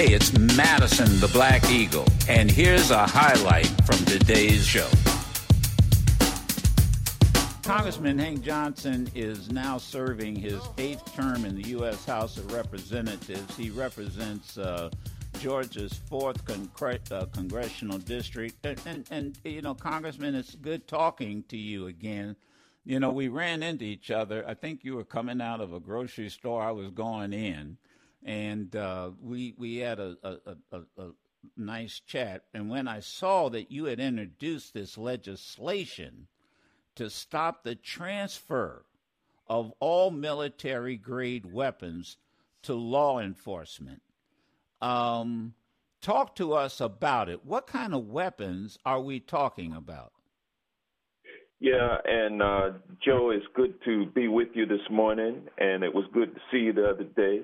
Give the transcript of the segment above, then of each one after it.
Hey, it's Madison the Black Eagle, and here's a highlight from today's show. Congressman Hank Johnson is now serving his eighth term in the U.S. House of Representatives. He represents uh, Georgia's fourth con- uh, congressional district, and, and, and you know, Congressman, it's good talking to you again. You know, we ran into each other. I think you were coming out of a grocery store. I was going in, and uh, we we had a, a, a, a nice chat. And when I saw that you had introduced this legislation to stop the transfer of all military grade weapons to law enforcement. Um, talk to us about it. What kind of weapons are we talking about? Yeah, and uh, Joe, it's good to be with you this morning, and it was good to see you the other day.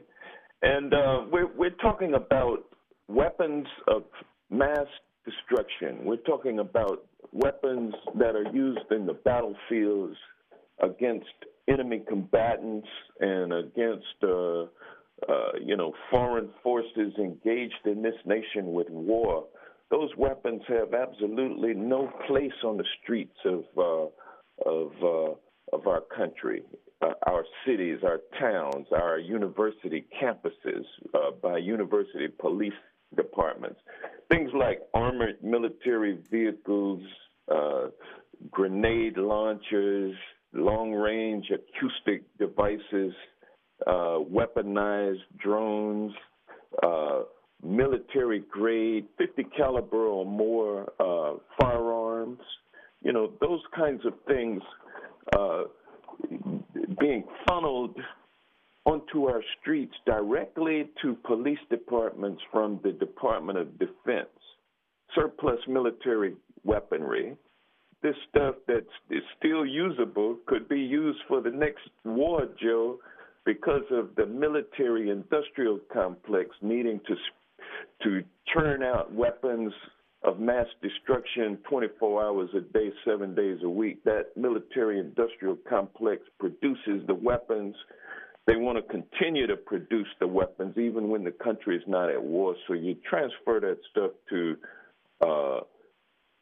And uh, we're we're talking about weapons of mass destruction. We're talking about weapons that are used in the battlefields against enemy combatants and against, uh, uh, you know, foreign forces engaged in this nation with war. Those weapons have absolutely no place on the streets of uh, of uh, of our country, uh, our cities, our towns, our university campuses, uh, by university police departments. Things like armored military vehicles, uh, grenade launchers, long range acoustic devices, uh, weaponized drones, uh, military grade 50 caliber or more uh, firearms. You know, those kinds of things uh, being funneled onto our streets directly to police departments from the Department of Defense. Surplus military weaponry. This stuff that is still usable could be used for the next war, Joe, because of the military industrial complex needing to to churn out weapons of mass destruction 24 hours a day, seven days a week. That military industrial complex produces the weapons they want to continue to produce the weapons even when the country is not at war. So you transfer that stuff to uh,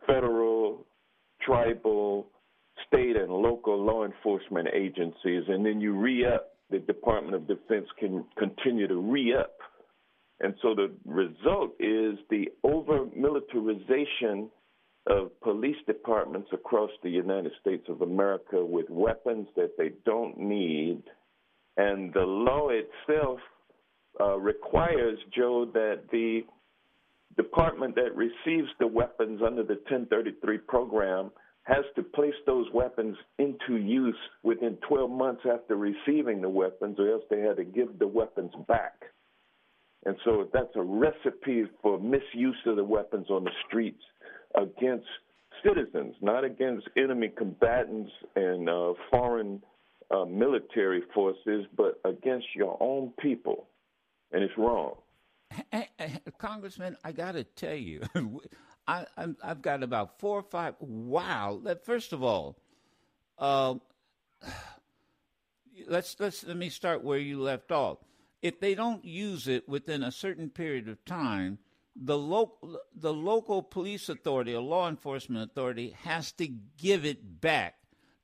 federal, tribal, state, and local law enforcement agencies, and then you re up. The Department of Defense can continue to re up. And so the result is the over militarization of police departments across the United States of America with weapons that they don't need and the law itself uh, requires, Joe, that the department that receives the weapons under the 1033 program has to place those weapons into use within 12 months after receiving the weapons, or else they had to give the weapons back. And so that's a recipe for misuse of the weapons on the streets against citizens, not against enemy combatants and uh, foreign uh, military forces, but against your own people, and it's wrong. Hey, hey, Congressman, I got to tell you, I, have got about four or five. Wow! First of all, uh, let's let's let me start where you left off. If they don't use it within a certain period of time, the local the local police authority or law enforcement authority has to give it back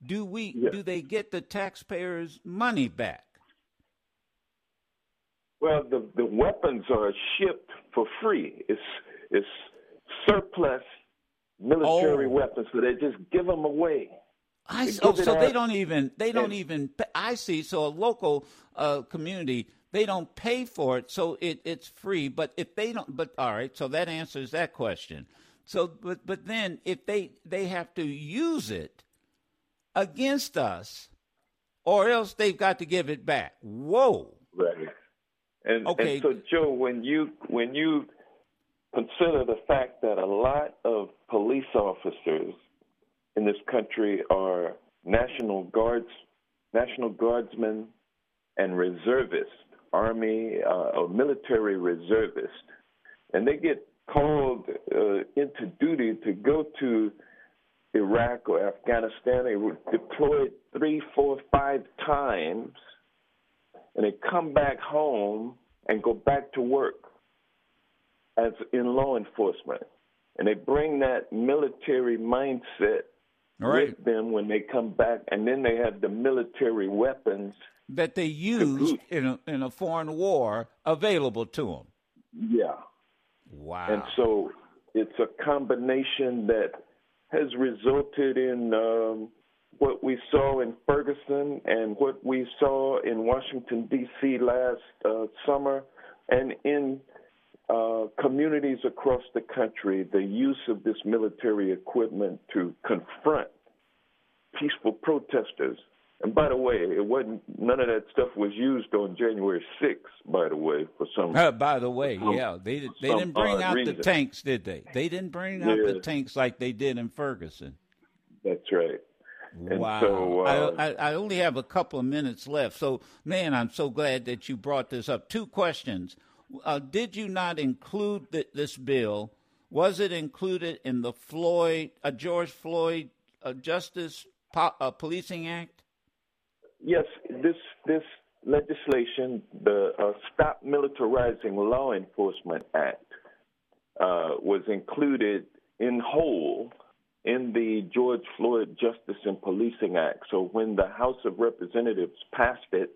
do we yes. do they get the taxpayers' money back? Well, the the weapons are shipped for free. It's it's surplus military oh. weapons, so they just give them away. I see. Oh, so they don't even they don't even. I see. So a local uh, community they don't pay for it, so it, it's free. But if they don't, but all right, so that answers that question. So, but but then if they they have to use it, against us, or else they've got to give it back. Whoa. Right. And, okay. and so, Joe, when you when you consider the fact that a lot of police officers in this country are national guards, national guardsmen, and reservists, army uh, or military reservists, and they get called uh, into duty to go to Iraq or Afghanistan. They were deployed three, four, five times, and they come back home and go back to work. as in law enforcement, and they bring that military mindset right. with them when they come back, and then they have the military weapons that they used in a, in a foreign war available to them. Yeah. Wow. And so it's a combination that has resulted in um, what we saw in Ferguson and what we saw in Washington, D.C. last uh, summer, and in uh, communities across the country, the use of this military equipment to confront peaceful protesters. And by the way, it wasn't none of that stuff was used on January 6th. By the way, for some. Uh, by the way, some, yeah, they they didn't bring out reason. the tanks, did they? They didn't bring out the tanks like they did in Ferguson. That's right. Wow. So, uh, I, I, only have a couple of minutes left. So, man, I'm so glad that you brought this up. Two questions. Uh, did you not include th- this bill? Was it included in the Floyd, uh, George Floyd uh, Justice po- uh, Policing Act? Yes, this this legislation, the uh, Stop Militarizing Law Enforcement Act, was included in whole in the George Floyd Justice and Policing Act. So when the House of Representatives passed it,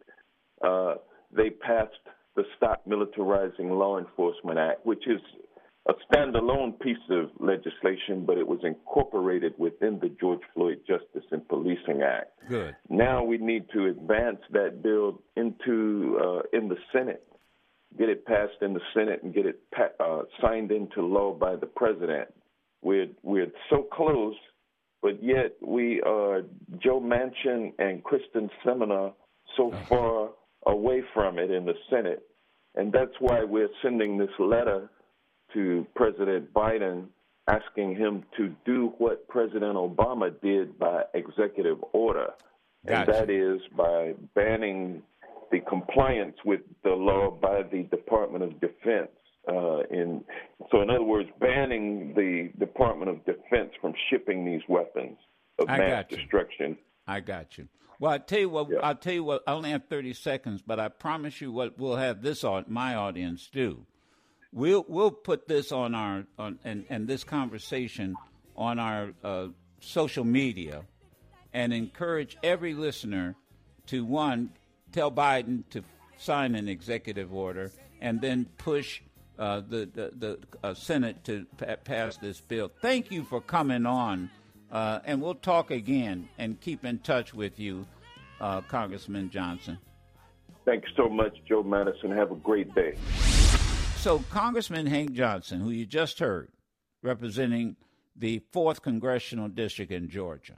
uh, they passed the Stop Militarizing Law Enforcement Act, which is a standalone piece of legislation, but it was incorporated within the George Floyd Justice and Policing Act. Good. Now we need to advance that bill into uh, in the Senate, get it passed in the Senate, and get it pa- uh, signed into law by the president. We're we're so close, but yet we are Joe Manchin and Kyrsten Sinema so uh-huh. far away from it in the Senate, and that's why we're sending this letter to President Biden asking him to do what President Obama did by executive order, gotcha. and that is by banning the compliance with the law by the Department of Defense uh, in so, in other words, banning the Department of Defense from shipping these weapons of I mass destruction. I got you. Well, I tell you what. Yeah. I'll tell you what. I only have thirty seconds, but I promise you what we'll have this on my audience do. We'll we'll put this on our on and and this conversation on our uh, social media, and encourage every listener to one tell Biden to sign an executive order, and then push uh, the the, the uh, Senate to pa- pass this bill. Thank you for coming on, uh, and we'll talk again and keep in touch with you, uh, Congressman Johnson. Thanks so much, Joe Madison. Have a great day. So, Congressman Hank Johnson, who you just heard, representing the fourth congressional district in Georgia.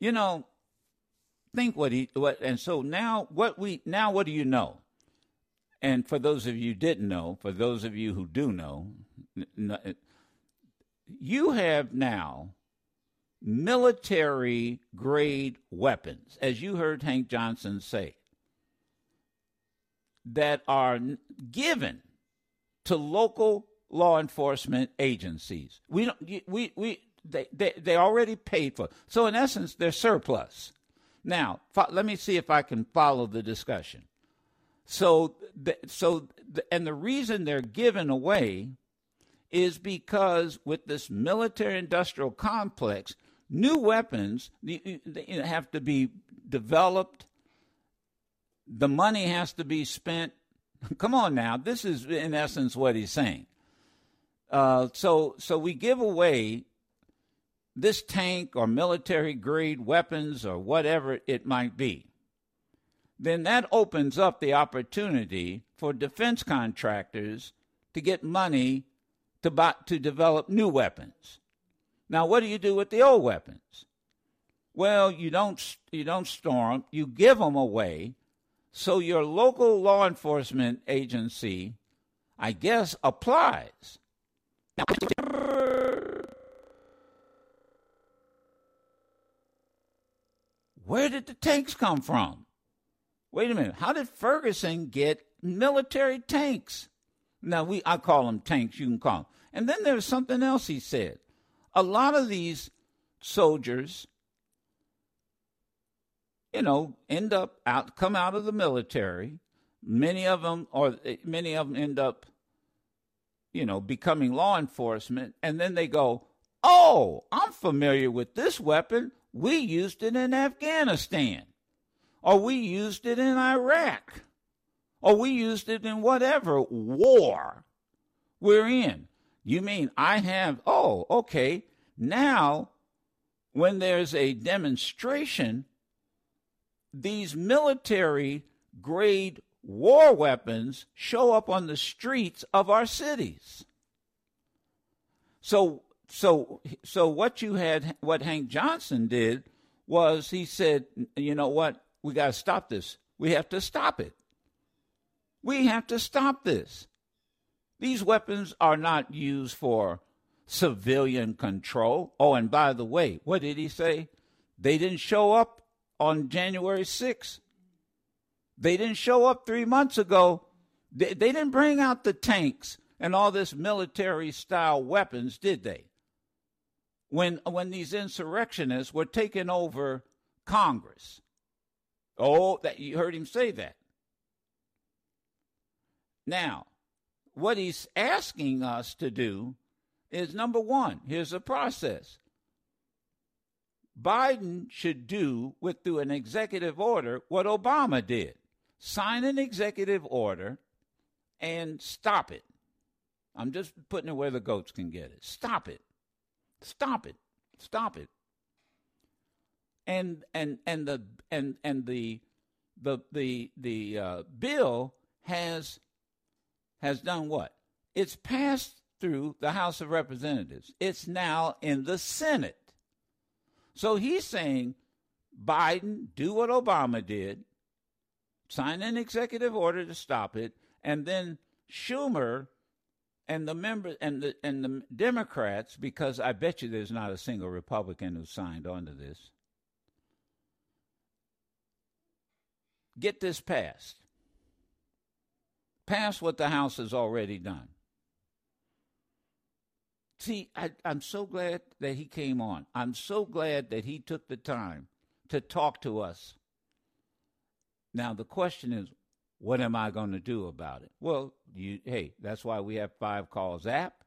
You know, think what he what, and so now what we now what do you know? And for those of you didn't know, for those of you who do know, you have now military grade weapons, as you heard Hank Johnson say, that are given to local law enforcement agencies. We don't, we, we, they, they, they already paid for. It. So in essence, they're surplus. Now, fo- let me see if I can follow the discussion. So, the, so, the, and the reason they're given away is because with this military-industrial complex, new weapons have to be developed. The money has to be spent. Come on now, this is in essence what he's saying. Uh, so, so we give away this tank or military grade weapons or whatever it might be then that opens up the opportunity for defense contractors to get money to buy, to develop new weapons. Now, what do you do with the old weapons? Well, you don't you don't store them, you give them away, so your local law enforcement agency, I guess, applies. Where did the tanks come from? Wait a minute. How did Ferguson get military tanks? Now we I call them tanks, you can call them. And then there's something else he said. A lot of these soldiers you know, end up out come out of the military. Many of them, or eh, many of them, end up, you know, becoming law enforcement, and then they go, "Oh, I'm familiar with this weapon. We used it in Afghanistan, or we used it in Iraq, or we used it in whatever war we're in." You mean I have? Oh, okay. Now, when there's a demonstration, these military grade war weapons show up on the streets of our cities. So so so what you had what Hank Johnson did was he said, you know what? We got to stop this. We have to stop it. We have to stop this. These weapons are not used for civilian control. Oh, and by the way, what did he say? They didn't show up on January 6th. They didn't show up three months ago. They, they didn't bring out the tanks and all this military style weapons, did they? When, when these insurrectionists were taking over Congress. Oh, that you heard him say that. Now, what he's asking us to do is number one, here's a process. Biden should do with through an executive order what Obama did. Sign an executive order and stop it. I'm just putting it where the goats can get it. Stop it. Stop it. Stop it. And and and the and and the the the the uh, bill has has done what? It's passed through the House of Representatives. It's now in the Senate. So he's saying, Biden, do what Obama did, sign an executive order to stop it, and then Schumer and the members and the and the Democrats, because I bet you there's not a single Republican who signed on to this. Get this passed. Pass what the House has already done. See, I, I'm so glad that he came on. I'm so glad that he took the time to talk to us. Now, the question is, what am I going to do about it? Well, you, hey, that's why we have Five Calls app.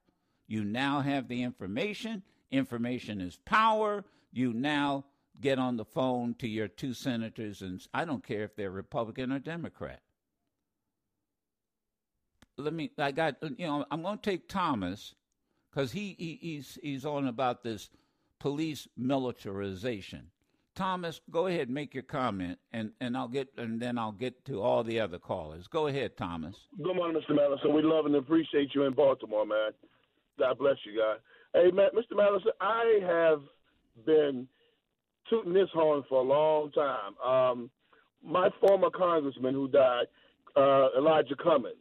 You now have the information. Information is power. You now get on the phone to your two senators, and I don't care if they're Republican or Democrat. Let me, I got, you know, I'm going to take Thomas because he, he, he's, he's on about this police militarization. Thomas, go ahead, make your comment, and, and I'll get and then I'll get to all the other callers. Go ahead, Thomas. Good morning, Mr. Madison. We love and appreciate you in Baltimore, man. God bless you, guys. Hey, Mr. Madison, I have been tooting this horn for a long time. Um, my former congressman who died, uh, Elijah Cummings,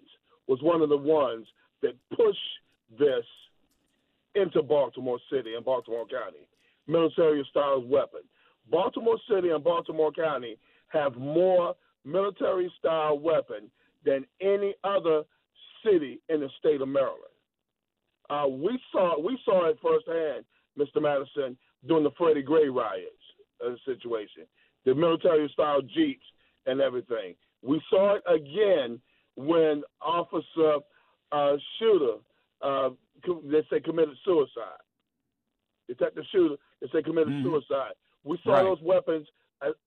was one of the ones that pushed this into Baltimore City and Baltimore County, military style weapon. Baltimore City and Baltimore County have more military style weapon than any other city in the state of Maryland. Uh, we saw we saw it firsthand, Mr. Madison, during the Freddie Gray riots uh, situation, the military style jeeps and everything. We saw it again when Officer uh, Suiter uh, they say committed suicide. Detective Suiter, they say committed mm-hmm. suicide. We saw right. those weapons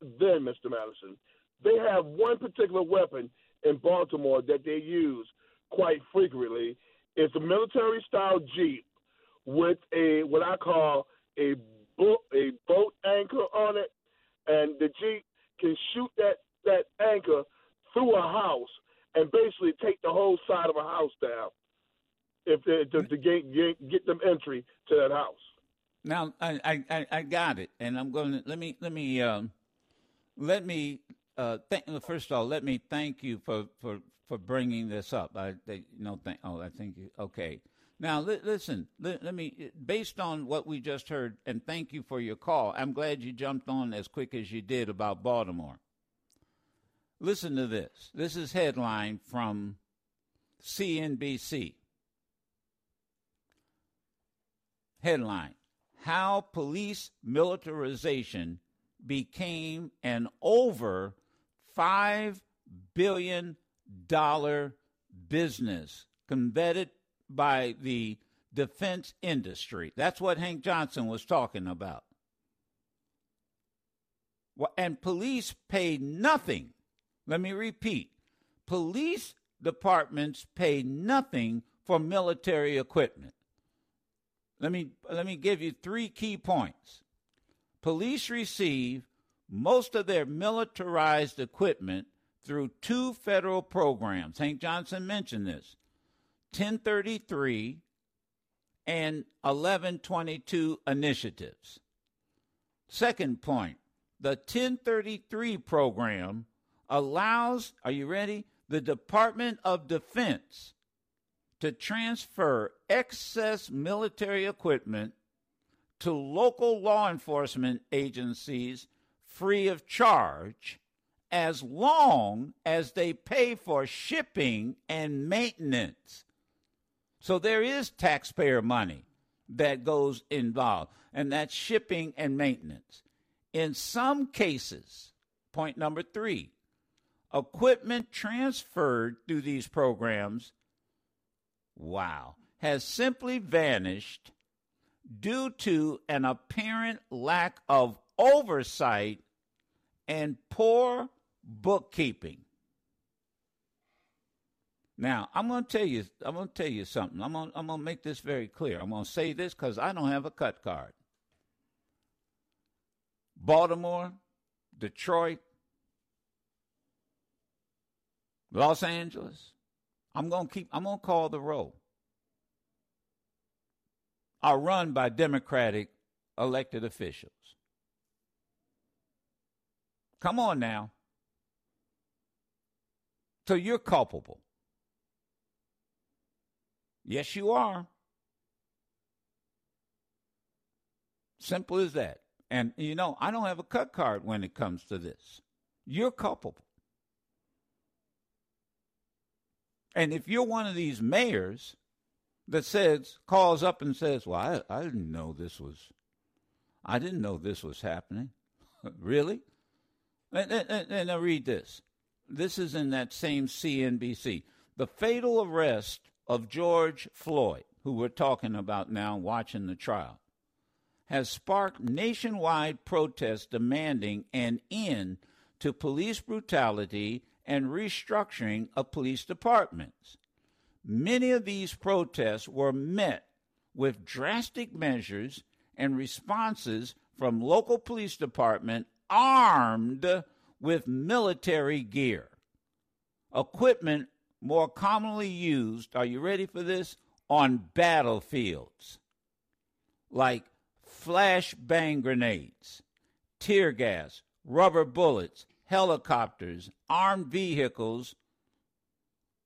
then, Mr. Madison. They have one particular weapon in Baltimore that they use quite frequently. It's a military style Jeep with a what I call a boat, a boat anchor on it, and the Jeep can shoot that that anchor through a house and basically take the whole side of a house down if they, to, to get, get, get them entry to that house. Now I, I, I got it, and I'm going to let me let me um, let me uh, th- first of all let me thank you for, for, for bringing this up. I they, no thank oh I think you okay. Now li- listen, li- let me based on what we just heard, and thank you for your call. I'm glad you jumped on as quick as you did about Baltimore. Listen to this. This is headline from CNBC. Headline How Police Militarization Became an Over $5 Billion business convetted by the defense industry. That's what Hank Johnson was talking about. And police pay nothing. Let me repeat police departments pay nothing for military equipment. Let me, let me give you three key points. Police receive most of their militarized equipment through two federal programs. Hank Johnson mentioned this 1033 and 1122 initiatives. Second point the 1033 program allows, are you ready? The Department of Defense to transfer excess military equipment to local law enforcement agencies free of charge as long as they pay for shipping and maintenance. So there is taxpayer money that goes involved, and that's shipping and maintenance. In some cases, point number three, equipment transferred through these programs, wow, has simply vanished due to an apparent lack of oversight and poor bookkeeping. Now, I'm going to tell you I'm going to tell you something. I'm going I'm going to make this very clear. I'm going to say this cuz I don't have a cut card. Baltimore, Detroit, Los Angeles. I'm going to keep I'm going to call the roll. Are run by Democratic elected officials. Come on now. So you're culpable. Yes, you are. Simple as that. And, you know, I don't have a cut card when it comes to this. You're culpable. And if you're one of these mayors that says, calls up and says, well, I, I didn't know this was, I didn't know this was happening. really? And, and, and I read this. This is in that same CNBC. The fatal arrest of George Floyd, who we're talking about now, watching the trial, has sparked nationwide protests demanding an end to police brutality and restructuring of police departments. Many of these protests were met with drastic measures and responses from local police department armed with military gear. Equipment more commonly used, are you ready for this? On battlefields, like flashbang grenades, tear gas, rubber bullets, helicopters, armed vehicles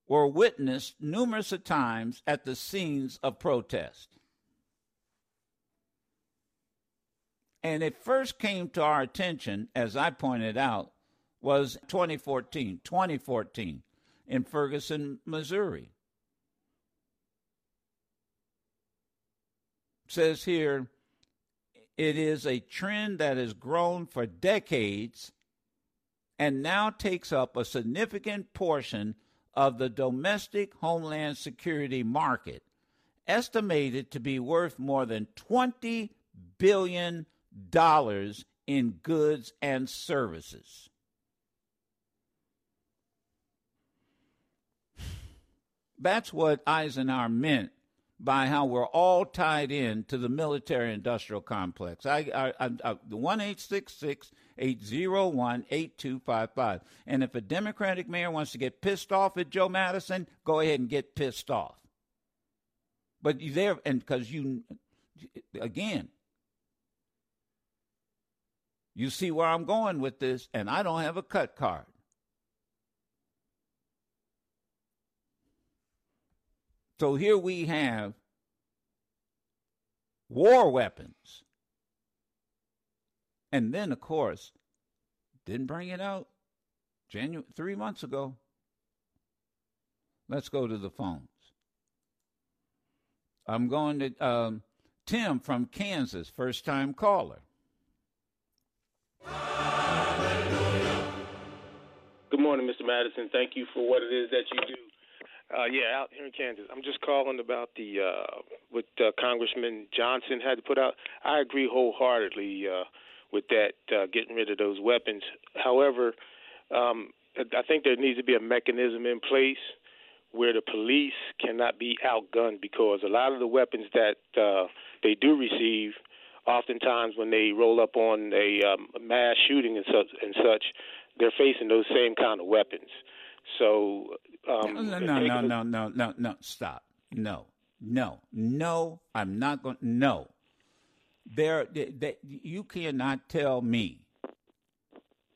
were witnessed numerous times at the scenes of protest. And it first came to our attention, as I pointed out, was 2014. 2014 in Ferguson, Missouri. says here, it is a trend that has grown for decades and now takes up a significant portion of the domestic homeland security market, estimated to be worth more than $20 billion in goods and services. That's what Eisenhower meant by how we're all tied in to the military industrial complex. I, I, I, the one eight six six eight zero one eight two five five. And if a Democratic mayor wants to get pissed off at Joe Madison, go ahead and get pissed off. But you there, and because you, again, you see where I'm going with this, and I don't have a cut card. So here we have war weapons. And then, of course, didn't bring it out January, three months ago. Let's go to the phones. I'm going to um, Tim from Kansas, first time caller. Good morning, Mr. Madison. Thank you for what it is that you do. Uh, yeah, out here in Kansas. I'm just calling about the uh, what uh, Congressman Johnson had to put out. I agree wholeheartedly uh, with that, uh, getting rid of those weapons. However, um, I think there needs to be a mechanism in place where the police cannot be outgunned because a lot of the weapons that uh, they do receive, oftentimes when they roll up on a um, mass shooting and such, and such, they're facing those same kind of weapons. So um, no, no, no, no, no, no, no, stop. No, no, no. I'm not going. No, there. They, you cannot tell me.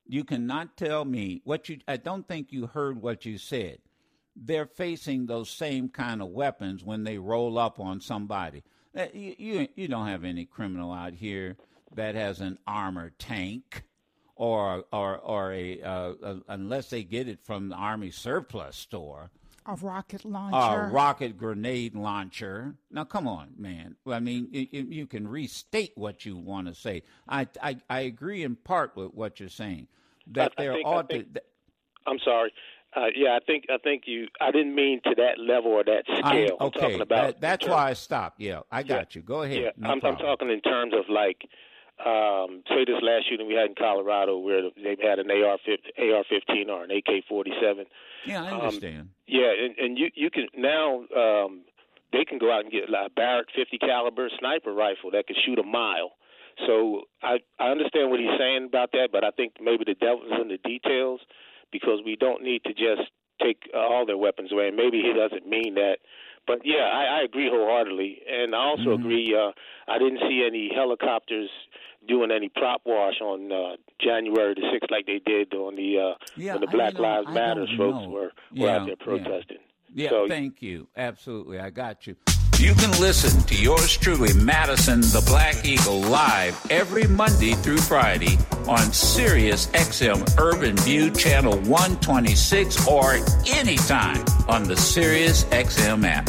You cannot tell me what you. I don't think you heard what you said. They're facing those same kind of weapons when they roll up on somebody. Uh, you, you, you don't have any criminal out here that has an armored tank or or or a, uh, uh, unless they get it from the army surplus store. A rocket launcher. A rocket grenade launcher. Now, come on, man. I mean, it, it, you can restate what you want to say. I, I I agree in part with what you're saying that I, there think, ought think, to. I'm sorry. Uh, yeah, I think I think you. I didn't mean to that level or that scale. I, okay, I'm talking about that, that's why I stopped. Yeah, I got yeah, you. Go ahead. Yeah, no I'm. I'm talking in terms of like um, say this last shooting we had in Colorado where they've had an AR-15, AR-15 or an AK-47. Yeah, I understand. Um, yeah, and, and you you can now um, they can go out and get like a Barrett 50 caliber sniper rifle that can shoot a mile. So I I understand what he's saying about that, but I think maybe the devil's in the details because we don't need to just take all their weapons away. And maybe he doesn't mean that but yeah, I, I agree wholeheartedly, and I also Mhm. agree. Uh, I didn't see any helicopters doing any prop wash on uh, January the sixth like they did on the uh, Yeah, when the Black you Lives I Matter folks know. were were Yeah, out there yeah. protesting. Yeah, So- thank you. Absolutely, I got you. You can listen to yours truly, Madison the Black Eagle, live every Monday through Friday on Sirius XM Urban View Channel 126 or anytime on the Sirius XM app.